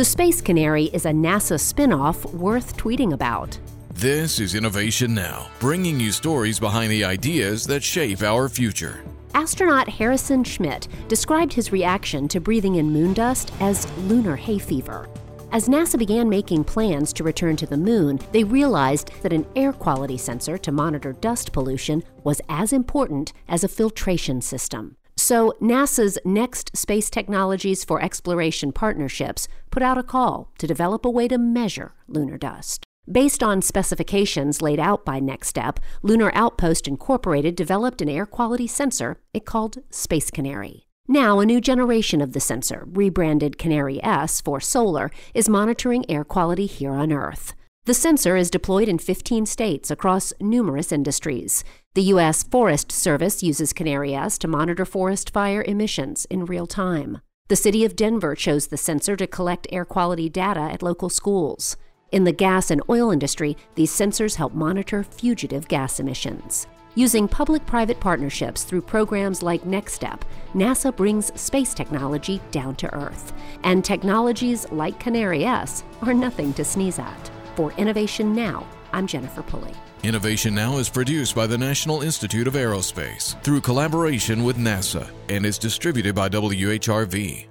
The Space Canary is a NASA spin off worth tweeting about. This is Innovation Now, bringing you stories behind the ideas that shape our future. Astronaut Harrison Schmitt described his reaction to breathing in moon dust as lunar hay fever. As NASA began making plans to return to the moon, they realized that an air quality sensor to monitor dust pollution was as important as a filtration system. So, NASA's Next Space Technologies for Exploration Partnerships put out a call to develop a way to measure lunar dust. Based on specifications laid out by NextStep, Lunar Outpost Incorporated developed an air quality sensor it called Space Canary. Now, a new generation of the sensor, rebranded Canary S for solar, is monitoring air quality here on Earth. The sensor is deployed in 15 states across numerous industries. The U.S. Forest Service uses Canary S to monitor forest fire emissions in real time. The city of Denver chose the sensor to collect air quality data at local schools. In the gas and oil industry, these sensors help monitor fugitive gas emissions. Using public private partnerships through programs like NextStep, NASA brings space technology down to Earth. And technologies like Canary S are nothing to sneeze at. For Innovation Now, I'm Jennifer Pulley. Innovation Now is produced by the National Institute of Aerospace through collaboration with NASA and is distributed by WHRV.